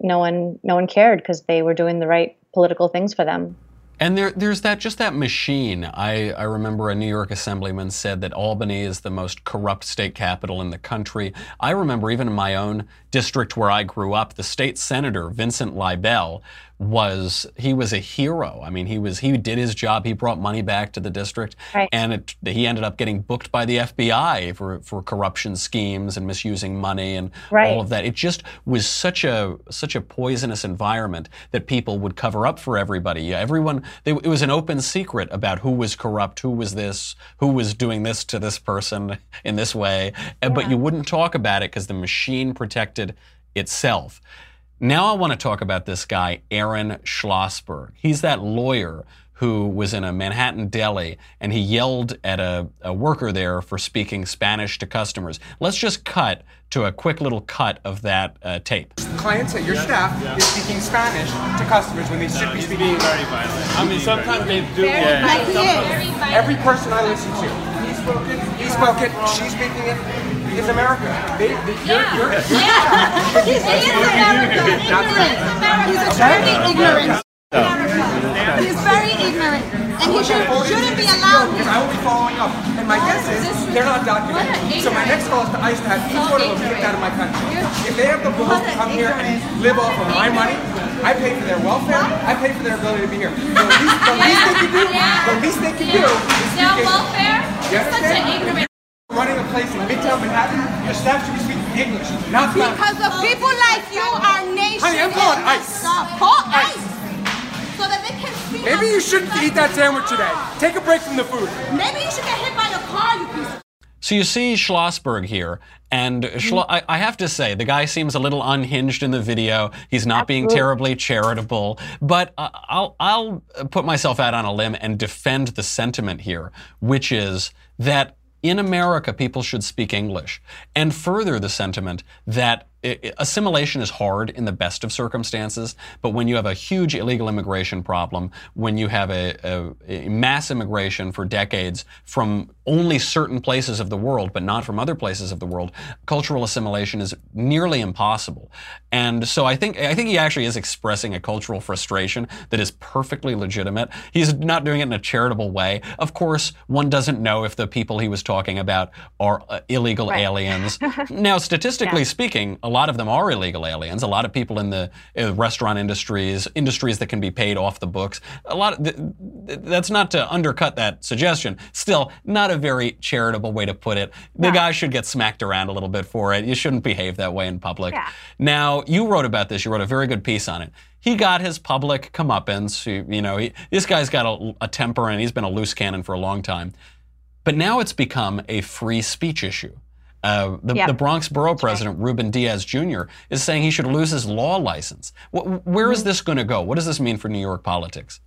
no one no one cared because they were doing the right political things for them. And there, there's that just that machine. I, I remember a New York assemblyman said that Albany is the most corrupt state capital in the country. I remember even in my own district where I grew up, the state senator Vincent Leibell was he was a hero. I mean, he was he did his job. He brought money back to the district, right. and it, he ended up getting booked by the FBI for for corruption schemes and misusing money and right. all of that. It just was such a such a poisonous environment that people would cover up for everybody. Everyone, they, it was an open secret about who was corrupt, who was this, who was doing this to this person in this way, yeah. but you wouldn't talk about it because the machine protected itself. Now I want to talk about this guy, Aaron Schlossberg. He's that lawyer who was in a Manhattan deli and he yelled at a, a, worker there for speaking Spanish to customers. Let's just cut to a quick little cut of that uh, tape. Clients at your yeah, staff yeah. is speaking Spanish to customers when they should be speaking. Being very violent. I mean, sometimes they do. Very yeah. Every person I listen to, he spoke it, he spoke it, she's speaking it is America. They, they, you're, you're, you're, yeah. He is America. Ignorant. He's extremely ignorant. He's very ignorant, and he should, shouldn't be allowed. Because I will be following up, and my guess is they're not documented. So my next call is to ICE to have each one of them kicked out of my country. If they have the balls to come here and live off of my money, I pay for their welfare. I pay for their ability to be here. The least, the least they can do, the least they can do. Is there welfare? Yes, staff should be speaking English, not Spanish. Because of people like you, our nation Honey, I'm is calling messed ICE. up. Call ICE. So that they can see Maybe you shouldn't eat that sandwich today. Take a break from the food. Maybe you should get hit by a car, you piece of So you see Schlossberg here, and Schlo- I, I have to say, the guy seems a little unhinged in the video. He's not being terribly charitable, but uh, I'll, I'll put myself out on a limb and defend the sentiment here, which is that in America, people should speak English, and further the sentiment that assimilation is hard in the best of circumstances, but when you have a huge illegal immigration problem, when you have a, a, a mass immigration for decades from only certain places of the world, but not from other places of the world, cultural assimilation is nearly impossible. And so I think I think he actually is expressing a cultural frustration that is perfectly legitimate. He's not doing it in a charitable way. Of course, one doesn't know if the people he was talking about are uh, illegal Right. aliens. now, statistically speaking, a lot of them are illegal aliens. A lot of people in the uh, restaurant industries, industries that can be paid off the books. A lot. Of, th- th- that's not to undercut that suggestion. Still, not a very charitable way to put it. The guy should get smacked around a little bit for it. You shouldn't behave that way in public. Yeah. Now, you wrote about this. You wrote a very good piece on it. He got his public comeuppance. He- You know, he, this guy's got a, a temper and he's been a loose cannon for a long time. But now it's become a free speech issue. Uh, the, Yep. the Bronx Borough President, Ruben Diaz Jr., is saying he should lose his law license. Wh- where is this going to go? What does this mean for New York politics?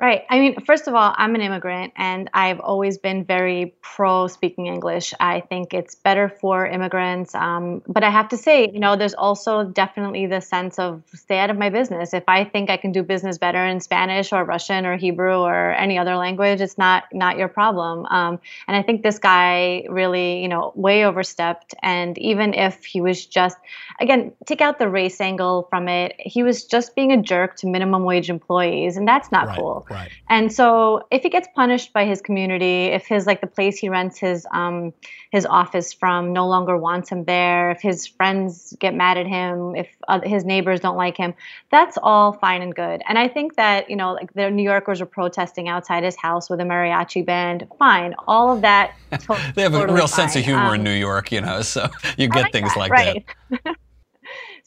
Right. I mean, first of all, I'm an immigrant and I've always been very pro speaking English. I think it's better for immigrants. Um, but I have to say, you know, there's also definitely the sense of stay out of my business. If I think I can do business better in Spanish or Russian or Hebrew or any other language, it's not not your problem. Um, and I think this guy really, you know, way overstepped. And even if he was just, again, take out the race angle from it, he was just being a jerk to minimum wage employees, and that's not cool. Right. And so if he gets punished by his community, if his like the place he rents his um his office from no longer wants him there, if his friends get mad at him, if uh, his neighbors don't like him, that's all fine and good. And I think that, you know, like the New Yorkers were protesting outside his house with a mariachi band. Fine. All of that to- They have a totally real sense of humor Um, in New York, you know, so you get things like right. that.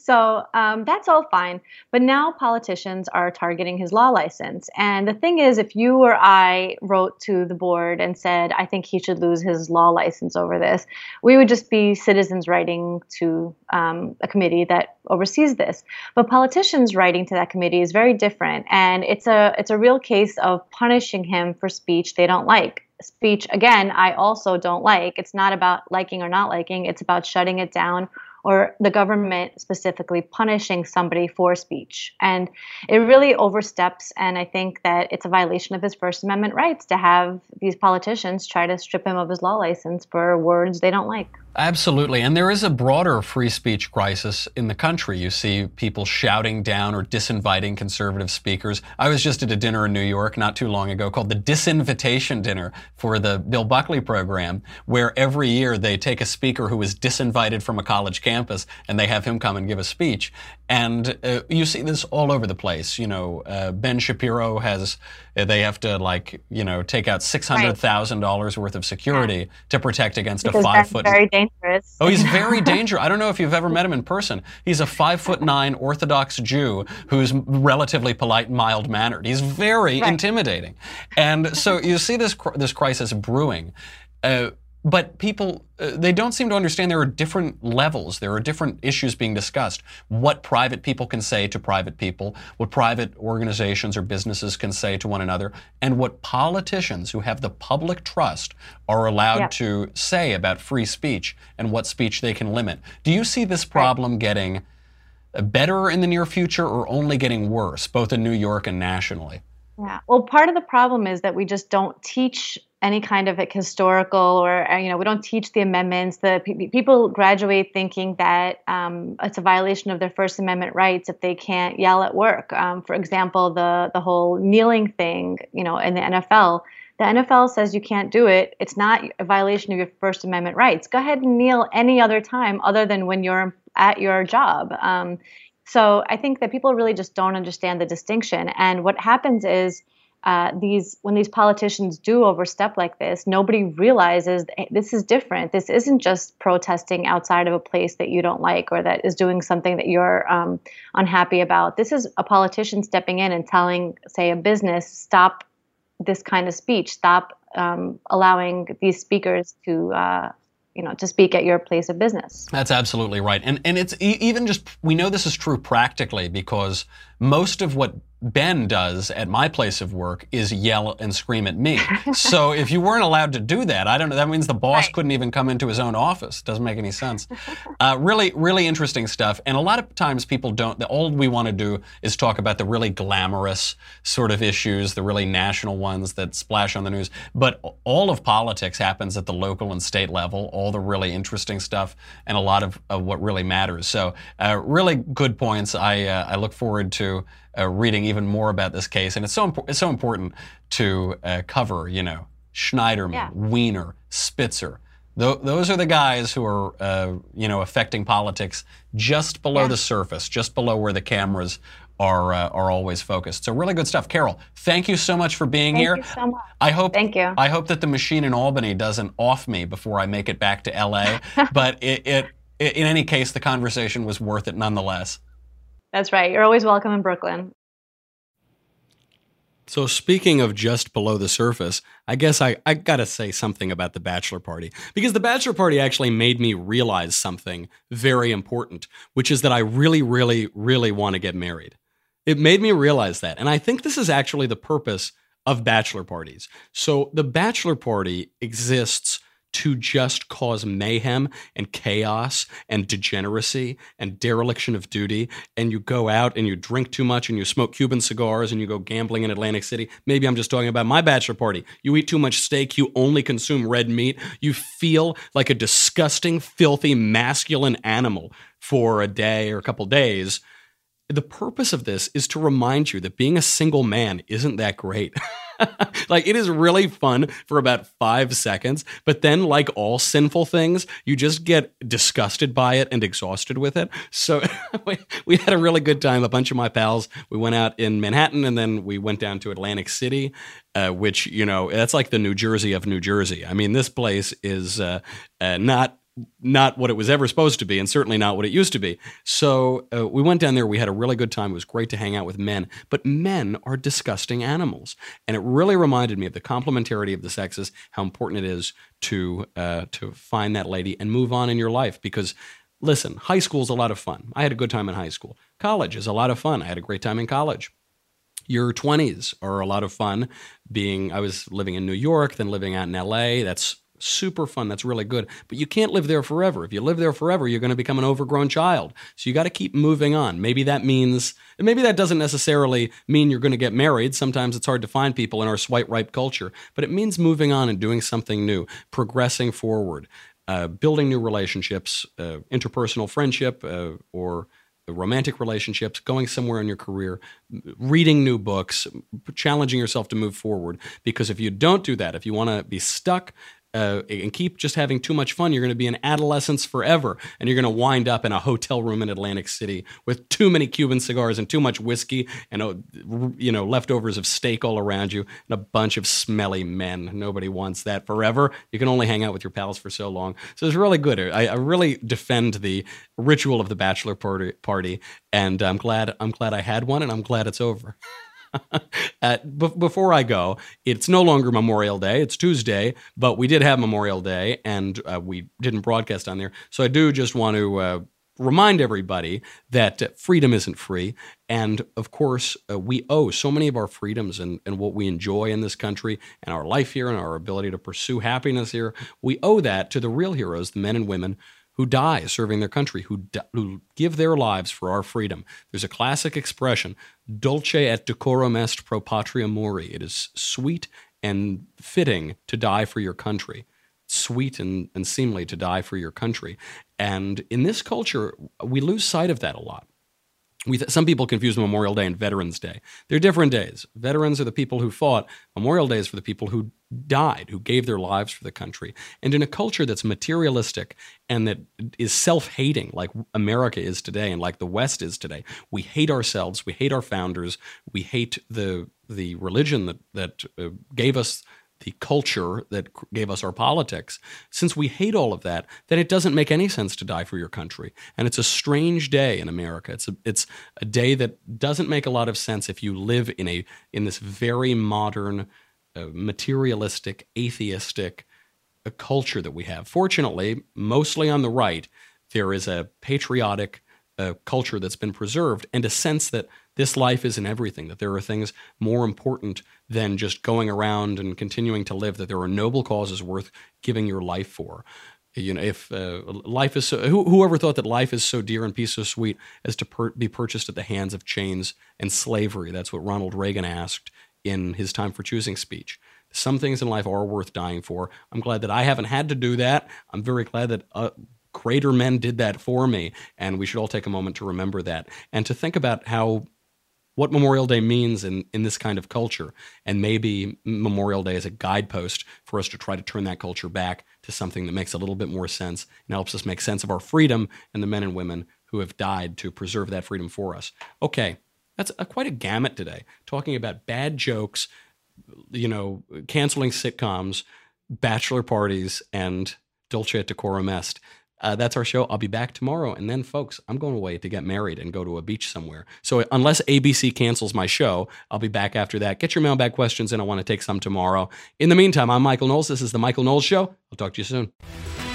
So um, that's all fine. But now politicians are targeting his law license. And the thing is, if you or I wrote to the board and said, I think he should lose his law license over this, we would just be citizens writing to um, a committee that oversees this. But politicians writing to that committee is very different. And it's a, it's a real case of punishing him for speech they don't like speech again i also don't like it's not about liking or not liking it's about shutting it down or the government specifically punishing somebody for speech. And it really oversteps and i think that it's a violation of his first amendment rights to have these politicians try to strip him of his law license for words they don't like Absolutely. And there is a broader free speech crisis in the country. You see people shouting down or disinviting conservative speakers. I was just at a dinner in New York not too long ago called the Disinvitation Dinner for the Bill Buckley program, where every year they take a speaker who is disinvited from a college campus and they have him come and give a speech. And uh, you see this all over the place. You know, uh, Ben Shapiro has, uh, they have to like, you know, take out $600,000 worth of security to protect against because a five foot. Dangerous Oh, he's very dangerous. I don't know if you've ever met him in person. He's a five foot nine Orthodox Jew who's relatively polite and mild mannered. He's very intimidating, and so you see this this crisis brewing. Uh, but people, uh, they don't seem to understand there are different levels. There are different issues being discussed. What private people can say to private people, what private organizations or businesses can say to one another, and what politicians who have the public trust are allowed Yep. to say about free speech and what speech they can limit. Do you see this problem getting uh, better in the near future or only getting worse, both in New York and nationally? Yeah. Well, part of the problem is that we just don't teach any kind of like historical or uh, you know we don't teach the amendments. The pe- people graduate thinking that um, it's a violation of their First Amendment rights if they can't yell at work. Um, for example, the the whole kneeling thing, you know, in the NFL. The NFL says you can't do it. It's not a violation of your First Amendment rights. Go ahead and kneel any other time other than when you're at your job. Um, so I think that people really just don't understand the distinction. And what happens is uh, these when these politicians do overstep like this, nobody realizes this is different. This isn't just protesting outside of a place that you don't like or that is doing something that you're um, unhappy about. This is a politician stepping in and telling, say, a business, stop this kind of speech, stop um, allowing these speakers to. Uh, you know to speak at your place of business that's absolutely right and and it's even just we know this is true practically because most of what Ben does at my place of work is yell and scream at me. so if you weren't allowed to do that, I don't know. That means the boss right. couldn't even come into his own office. Doesn't make any sense. Uh, really, really interesting stuff. And a lot of times people don't. The all we want to do is talk about the really glamorous sort of issues, the really national ones that splash on the news. But all of politics happens at the local and state level. All the really interesting stuff, and a lot of, of what really matters. So uh, really good points. I uh, I look forward to uh, reading even more about this case. And it's so, impo- it's so important to uh, cover, you know, Schneiderman, yeah. Weiner, Spitzer. Th- those are the guys who are, uh, you know, affecting politics just below yeah. the surface, just below where the cameras are uh, are always focused. So really good stuff, Karol. Thank you so much for being thank here. You so much. I hope. Thank you. I hope that the machine in Albany doesn't off me before I make it back to L.A. but it, it, in any case, the conversation was worth it nonetheless. That's right. You're always welcome in Brooklyn. So, speaking of just below the surface, I guess I, I gotta say something about the bachelor party. Because the bachelor party actually made me realize something very important, which is that I really, really, really want to get married. It made me realize that. And I think this is actually the purpose of bachelor parties. So, the bachelor party exists to just cause mayhem and chaos and degeneracy and dereliction of duty, and you go out and you drink too much and you smoke Cuban cigars and you go gambling in Atlantic City. Maybe I'm just talking about my bachelor party. You eat too much steak, you only consume red meat, you feel like a disgusting, filthy, masculine animal for a day or a couple days. The purpose of this is to remind you that being a single man isn't that great. like it is really fun for about five seconds, but then, like all sinful things, you just get disgusted by it and exhausted with it. So we, we had a really good time. A bunch of my pals, we went out in Manhattan and then we went down to Atlantic City, uh, which, you know, that's like the New Jersey of New Jersey. I mean, this place is uh, uh, not not what it was ever supposed to be, and certainly not what it used to be. So uh, we went down there. We had a really good time. It was great to hang out with men, but men are disgusting animals, and it really reminded me of the complementarity of the sexes, how important it is to uh, to find that lady and move on in your life. Because listen, high school is a lot of fun. I had a good time in high school. College is a lot of fun. I had a great time in college your 20s are a lot of fun being i was living in new york then living out in la that's super fun. That's really good. But you can't live there forever. If you live there forever, you're going to become an overgrown child. So you got to keep moving on. Maybe that means, maybe that doesn't necessarily mean you're going to get married. Sometimes it's hard to find people in our swipe ripe culture, but it means moving on and doing something new, progressing forward, uh, building new relationships, uh, interpersonal friendship, uh, or romantic relationships, going somewhere in your career, reading new books, challenging yourself to move forward. Because if you don't do that, if you want to be stuck uh, and keep just having too much fun, you're going to be in adolescence forever, and you're going to wind up in a hotel room in Atlantic City with too many Cuban cigars and too much whiskey, and uh, you know leftovers of steak all around you, and a bunch of smelly men. Nobody wants that forever. You can only hang out with your pals for so long. So it's really good. I, I really defend the ritual of the bachelor party, party, and I'm glad I'm glad I had one, and I'm glad it's over. uh, b- before I go, it's no longer Memorial Day. It's Tuesday, but we did have Memorial Day, and uh, we didn't broadcast on there. So I do just want to uh, remind everybody that freedom isn't free. And of course, uh, we owe so many of our freedoms and, and what we enjoy in this country and our life here and our ability to pursue happiness here. We owe that to the real heroes, the men and women who die serving their country, who, who give their lives for our freedom. There's a classic expression, dulce et decorum est pro patria mori. It is sweet and fitting to die for your country. Sweet and, and seemly to die for your country. And in this culture, we lose sight of that a lot. We th- some people confuse Memorial Day and Veterans Day. They're different days. Veterans are the people who fought. Memorial Day is for the people who died, who gave their lives for the country. And in a culture that's materialistic and that is self-hating, like America is today and like the West is today, we hate ourselves. We hate our founders. We hate the the religion that that uh, gave us the culture that gave us our politics, since we hate all of that, then it doesn't make any sense to die for your country. And it's a strange day in America. It's a, it's a day that doesn't make a lot of sense if you live in a in this very modern, uh, materialistic, atheistic uh, culture that we have. Fortunately, mostly on the right, there is a patriotic uh, culture that's been preserved and a sense that this life isn't everything, that there are things more important than just going around and continuing to live, that there are noble causes worth giving your life for. You know, if uh, life is so, who, whoever thought that life is so dear and peace so sweet as to per, be purchased at the hands of chains and slavery? That's what Ronald Reagan asked in his time for choosing speech. Some things in life are worth dying for. I'm glad that I haven't had to do that. I'm very glad that uh, greater men did that for me. And we should all take a moment to remember that and to think about how what Memorial Day means in, in this kind of culture. And maybe Memorial Day is a guidepost for us to try to turn that culture back to something that makes a little bit more sense and helps us make sense of our freedom and the men and women who have died to preserve that freedom for us. Okay, that's a, quite a gamut today, talking about bad jokes, you know, canceling sitcoms, bachelor parties, and Dulce et Decorum Est. Uh, that's our show. I'll be back tomorrow. And then, folks, I'm going away to get married and go to a beach somewhere. So, unless ABC cancels my show, I'll be back after that. Get your mailbag questions, and I want to take some tomorrow. In the meantime, I'm Michael Knowles. This is The Michael Knowles Show. I'll talk to you soon.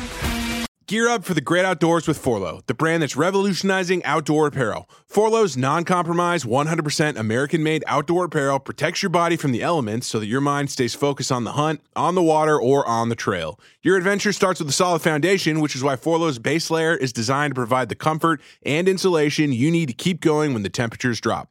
Gear up for the great outdoors with Forloh, the brand that's revolutionizing outdoor apparel. Forloh's non-compromise, 100% American-made outdoor apparel protects your body from the elements so that your mind stays focused on the hunt, on the water, or on the trail. Your adventure starts with a solid foundation, which is why Forloh's base layer is designed to provide the comfort and insulation you need to keep going when the temperatures drop.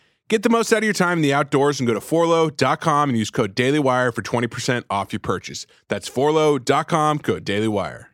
Get the most out of your time in the outdoors and go to forloh.com and use code DailyWire for 20% off your purchase. That's forloh.com, code DailyWire.